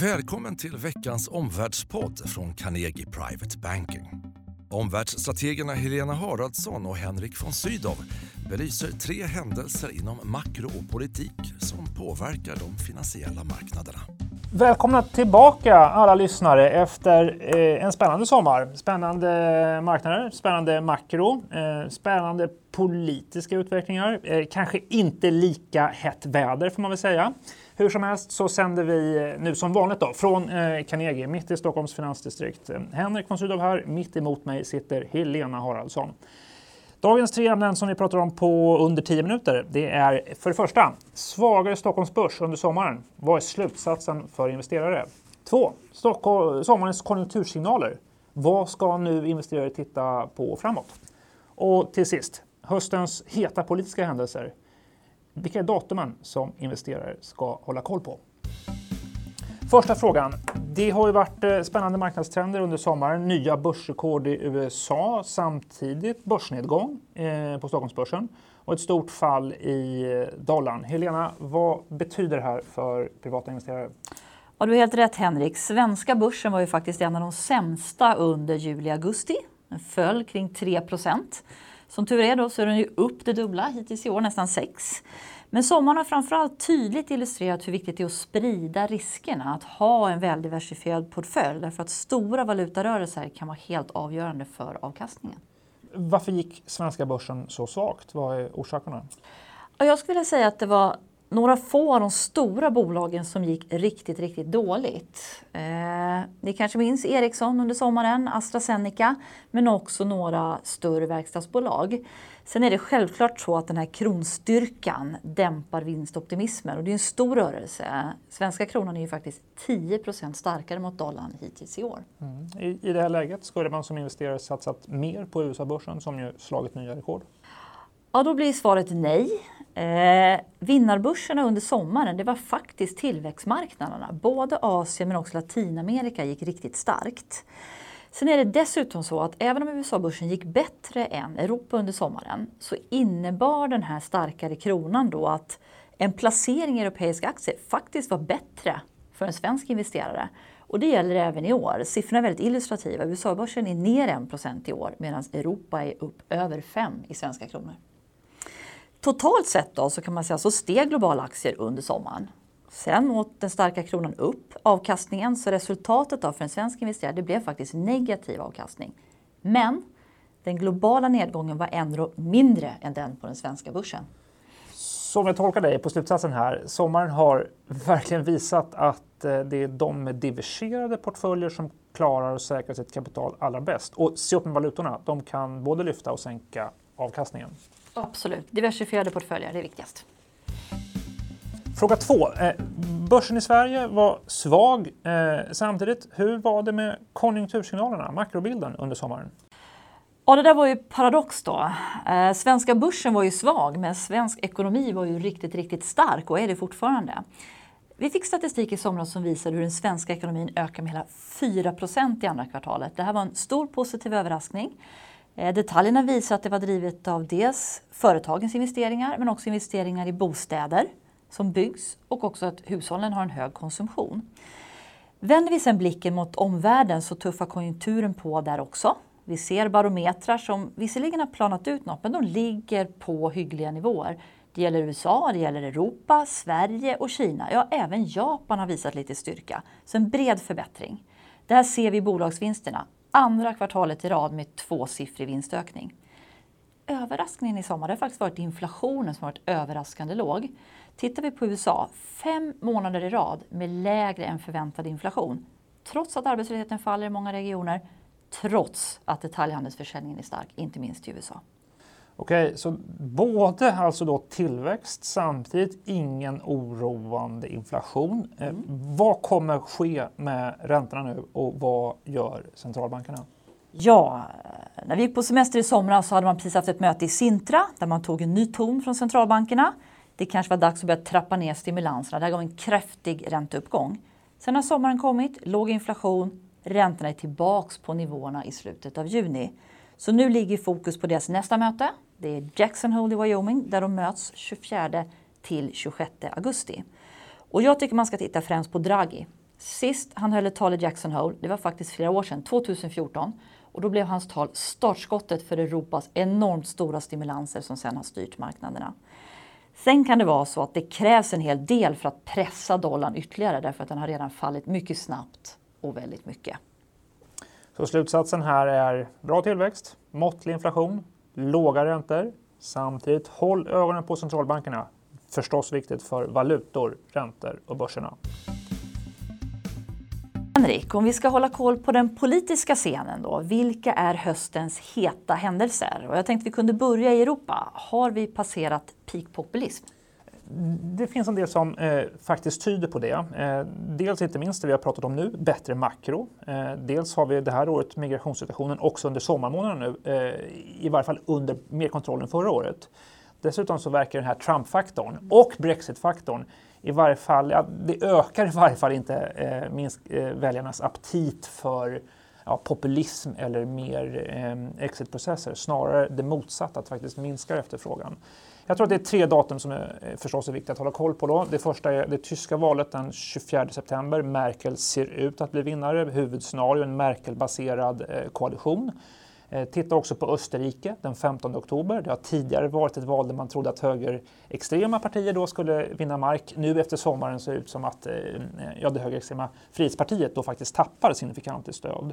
Välkommen till veckans omvärldspodd från Carnegie Private Banking. Omvärldsstrategerna Helena Haraldsson och Henrik von Sydow belyser tre händelser inom makro och politik som påverkar de finansiella marknaderna. Välkomna tillbaka alla lyssnare efter eh, en spännande sommar. Spännande marknader, spännande makro, eh, spännande politiska utvecklingar. Eh, kanske inte lika hett väder får man väl säga. Hur som helst så sänder vi eh, nu som vanligt då, från eh, Carnegie, mitt i Stockholms finansdistrikt. Eh, Henrik von Sydow här, mitt emot mig sitter Helena Haraldsson. Dagens tre ämnen som vi pratar om på under 10 minuter, det är för det första svagare Stockholmsbörs under sommaren. Vad är slutsatsen för investerare? Två, Stockholm, sommarens konjunktursignaler. Vad ska nu investerare titta på framåt? Och till sist, höstens heta politiska händelser. Vilka är datumen som investerare ska hålla koll på? Första frågan. Det har ju varit eh, spännande marknadstrender under sommaren. Nya börsrekord i USA, samtidigt börsnedgång eh, på Stockholmsbörsen och ett stort fall i eh, dollarn. Helena, vad betyder det här för privata investerare? Ja, du har helt rätt Henrik. Svenska börsen var ju faktiskt en av de sämsta under juli-augusti. Den föll kring 3 som tur är då så är den ju upp det dubbla hittills i år, nästan 6 men sommaren har framförallt tydligt illustrerat hur viktigt det är att sprida riskerna, att ha en väldiversifierad portfölj därför att stora valutarörelser kan vara helt avgörande för avkastningen. Varför gick svenska börsen så svagt? Vad är orsakerna? Jag skulle vilja säga att det var några få av de stora bolagen som gick riktigt, riktigt dåligt. Eh, ni kanske minns Ericsson under sommaren, AstraZeneca, men också några större verkstadsbolag. Sen är det självklart så att den här kronstyrkan dämpar vinstoptimismen och det är en stor rörelse. Svenska kronan är ju faktiskt 10% starkare mot dollarn hittills i år. Mm. I, I det här läget, skulle man som investerare satsat mer på USA-börsen som ju slagit nya rekord? Ja, då blir svaret nej. Eh, vinnarbörserna under sommaren det var faktiskt tillväxtmarknaderna. Både Asien men också Latinamerika gick riktigt starkt. Sen är det dessutom så att även om USA-börsen gick bättre än Europa under sommaren så innebar den här starkare kronan då att en placering i europeiska aktier faktiskt var bättre för en svensk investerare. Och det gäller även i år. Siffrorna är väldigt illustrativa. USA-börsen är ner 1 i år medan Europa är upp över 5 i svenska kronor. Totalt sett då så kan man säga så steg globala aktier under sommaren. Sen åt den starka kronan upp avkastningen så resultatet då för en svensk investerare det blev faktiskt negativ avkastning. Men den globala nedgången var ändå mindre än den på den svenska börsen. Så om jag tolkar dig på slutsatsen här, sommaren har verkligen visat att eh, det är de med diversifierade portföljer som klarar att säkra sitt kapital allra bäst. Och se upp med valutorna, de kan både lyfta och sänka avkastningen. Absolut, diversifierade portföljer, det är viktigast. Fråga två. Eh, börsen i Sverige var svag eh, samtidigt. Hur var det med konjunktursignalerna, makrobilden under sommaren? Ja, det där var ju paradox då. Eh, svenska börsen var ju svag, men svensk ekonomi var ju riktigt, riktigt stark och är det fortfarande. Vi fick statistik i somras som visade hur den svenska ekonomin ökar med hela 4% i andra kvartalet. Det här var en stor positiv överraskning. Eh, detaljerna visar att det var drivet av dels företagens investeringar men också investeringar i bostäder som byggs och också att hushållen har en hög konsumtion. Vänder vi sedan blicken mot omvärlden så tuffar konjunkturen på där också. Vi ser barometrar som visserligen har planat ut något men de ligger på hyggliga nivåer. Det gäller USA, det gäller Europa, Sverige och Kina. Ja, även Japan har visat lite styrka. Så en bred förbättring. Där ser vi bolagsvinsterna andra kvartalet i rad med tvåsiffrig vinstökning. Överraskningen i sommar har faktiskt varit inflationen som varit överraskande låg. Tittar vi på USA, fem månader i rad med lägre än förväntad inflation. Trots att arbetslösheten faller i många regioner, trots att detaljhandelsförsäljningen är stark, inte minst i USA. Okej, så både alltså då tillväxt samtidigt ingen oroande inflation. Eh, mm. vad kommer ske med räntorna nu och vad gör centralbankerna? Ja, när vi gick på semester i somras så hade man precis haft ett möte i Sintra där man tog en ny ton från centralbankerna. Det kanske var dags att börja trappa ner stimulanserna. Det här gav en kraftig ränteuppgång. Sen har sommaren kommit, låg inflation, räntorna är tillbaks på nivåerna i slutet av juni. Så nu ligger fokus på deras nästa möte. Det är Jackson Hole i Wyoming där de möts 24 till 26 augusti. Och jag tycker man ska titta främst på Draghi. Sist han höll ett tal i Jackson Hole, det var faktiskt flera år sedan, 2014. Och då blev hans tal startskottet för Europas enormt stora stimulanser som sedan har styrt marknaderna. Sen kan det vara så att det krävs en hel del för att pressa dollarn ytterligare därför att den har redan fallit mycket snabbt och väldigt mycket. Så slutsatsen här är bra tillväxt, måttlig inflation, låga räntor. Samtidigt håll ögonen på centralbankerna. Förstås viktigt för valutor, räntor och börserna. Henrik, om vi ska hålla koll på den politiska scenen då, vilka är höstens heta händelser? Och jag tänkte vi kunde börja i Europa. Har vi passerat peakpopulism? Det finns en del som eh, faktiskt tyder på det. Eh, dels inte minst det vi har pratat om nu, bättre makro. Eh, dels har vi det här året migrationssituationen också under sommarmånaderna nu, eh, i varje fall under mer kontroll än förra året. Dessutom så verkar den här Trump-faktorn och Brexit-faktorn i varje fall, ja, det ökar i varje fall inte eh, minst, eh, väljarnas aptit för ja, populism eller mer eh, exitprocesser. Snarare det motsatta, att faktiskt minskar efterfrågan. Jag tror att det är tre datum som är eh, förstås är viktiga att hålla koll på. Då. Det första är det tyska valet den 24 september. Merkel ser ut att bli vinnare. Huvudscenario en Merkel-baserad eh, koalition. Eh, titta också på Österrike den 15 oktober. Det har tidigare varit ett val där man trodde att högerextrema partier då skulle vinna mark. Nu efter sommaren ser det ut som att ja, det högerextrema Frihetspartiet då faktiskt tappar signifikant i stöd.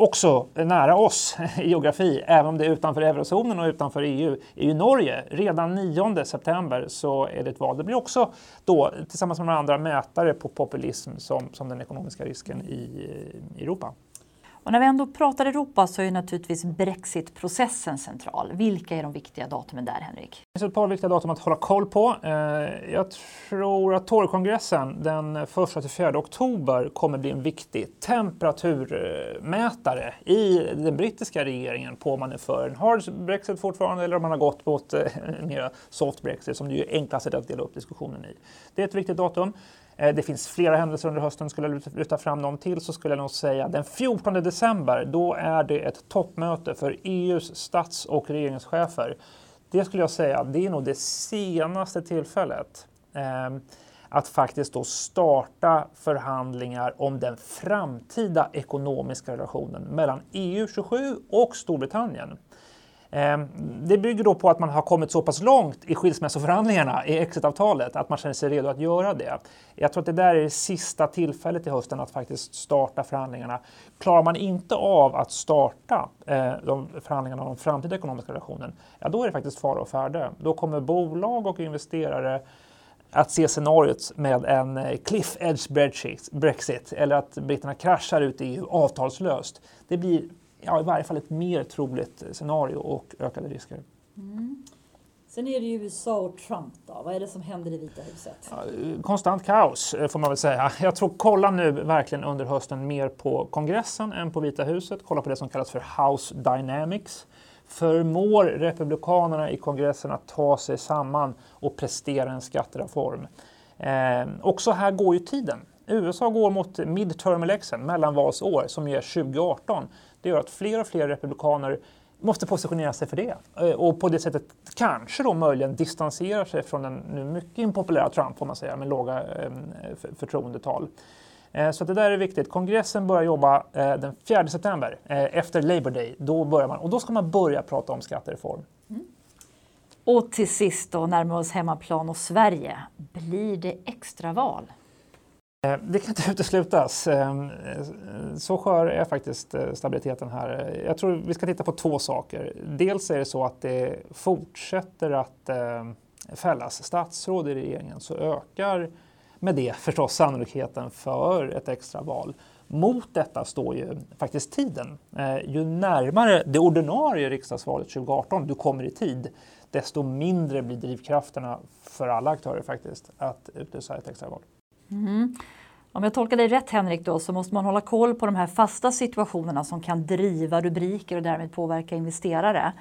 Också nära oss i geografi, även om det är utanför eurozonen och utanför EU, är ju Norge. Redan 9 september så är det ett val. Det blir också då tillsammans med några andra mätare på populism som, som den ekonomiska risken i, i Europa. Och när vi ändå pratar Europa så är naturligtvis Brexit-processen central. Vilka är de viktiga datumen där, Henrik? Det finns ett par viktiga datum att hålla koll på. Eh, jag tror att Torykongressen den 1-4 oktober kommer bli en viktig temperaturmätare i den brittiska regeringen på om man är för en hard Brexit fortfarande eller om man har gått mot eh, en mer soft Brexit som det är enklast att dela upp diskussionen i. Det är ett viktigt datum. Eh, det finns flera händelser under hösten. Skulle jag lyfta fram någon till så skulle jag nog säga den 14 december. Då är det ett toppmöte för EUs stats och regeringschefer. Det skulle jag säga, det är nog det senaste tillfället eh, att faktiskt då starta förhandlingar om den framtida ekonomiska relationen mellan EU27 och Storbritannien. Ehm, det bygger då på att man har kommit så pass långt i skilsmässoförhandlingarna i exitavtalet att man känner sig redo att göra det. Jag tror att det där är det sista tillfället i hösten att faktiskt starta förhandlingarna. Klarar man inte av att starta eh, de förhandlingarna om framtida ekonomiska relationen, ja då är det faktiskt fara och färde. Då kommer bolag och investerare att se scenariot med en eh, cliff edge Brexit eller att britterna kraschar ut i EU avtalslöst. Det blir ja, i varje fall ett mer troligt scenario och ökade risker. Mm. Sen är det ju USA och Trump då. Vad är det som händer i Vita huset? Konstant kaos får man väl säga. Jag tror kolla nu verkligen under hösten mer på kongressen än på Vita huset. Kolla på det som kallas för House Dynamics. Förmår republikanerna i kongressen att ta sig samman och prestera en skattereform? Eh, också här går ju tiden. USA går mot midterm election, mellanvalsår, som ger 2018. Det gör att fler och fler republikaner måste positionera sig för det eh, och på det sättet kanske då möjligen distansera sig från den nu mycket impopulära Trump får man säga med låga ehm, förtroendetal. Eh, så det där är viktigt. Kongressen börjar jobba eh, den 4 september efter Labor Day. Då börjar man och då ska man börja prata om skattereform. Mm. Och till sist då närmar oss hemmaplan och Sverige. Blir det extraval? Eh, det kan inte uteslutas. Eh, eh, så skör är faktiskt stabiliteten här. Jag tror vi ska titta på två saker. Dels är det så att det fortsätter att fällas statsråd i regeringen så ökar med det förstås sannolikheten för ett extra val. Mot detta står ju faktiskt tiden. Ju närmare det ordinarie riksdagsvalet 2018 du kommer i tid, desto mindre blir drivkrafterna för alla aktörer faktiskt att utlysa ett extra val. Mm. Om jag tolkar dig rätt Henrik då så måste man hålla koll på de här fasta situationerna som kan driva rubriker och därmed påverka investerare.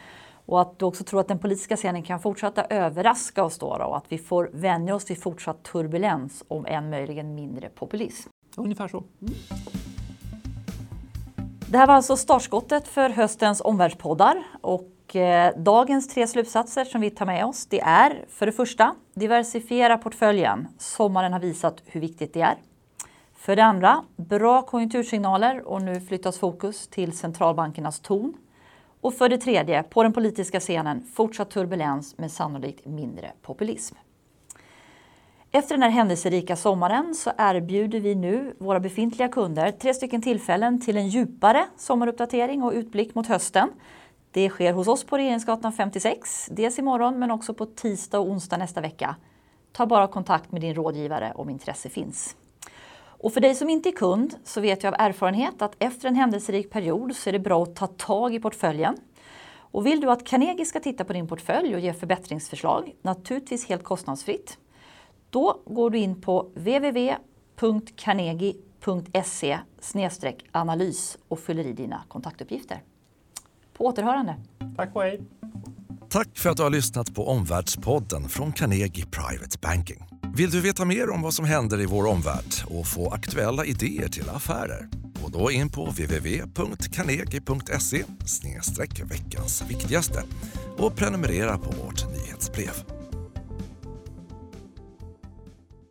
Och att du också tror att den politiska scenen kan fortsätta överraska oss då, då och att vi får vänja oss vid fortsatt turbulens om än möjligen mindre populism. Ungefär så. Mm. Det här var alltså startskottet för höstens omvärldspoddar och Eh, dagens tre slutsatser som vi tar med oss det är för det första diversifiera portföljen. Sommaren har visat hur viktigt det är. För det andra, bra konjunktursignaler och nu flyttas fokus till centralbankernas ton. Och för det tredje, på den politiska scenen fortsatt turbulens med sannolikt mindre populism. Efter den här händelserika sommaren så erbjuder vi nu våra befintliga kunder tre stycken tillfällen till en djupare sommaruppdatering och utblick mot hösten. Det sker hos oss på Regeringsgatan 56, dels imorgon men också på tisdag och onsdag nästa vecka. Ta bara kontakt med din rådgivare om intresse finns. Och för dig som inte är kund så vet jag av erfarenhet att efter en händelserik period så är det bra att ta tag i portföljen. Och vill du att Carnegie ska titta på din portfölj och ge förbättringsförslag, naturligtvis helt kostnadsfritt, då går du in på www.carnegie.se analys och fyller i dina kontaktuppgifter. På återhörande. Tack och hej. Tack för att du har lyssnat på Omvärldspodden från Carnegie Private Banking. Vill du veta mer om vad som händer i vår omvärld och få aktuella idéer till affärer? Gå då in på www.carnegie.se veckans viktigaste och prenumerera på vårt nyhetsbrev.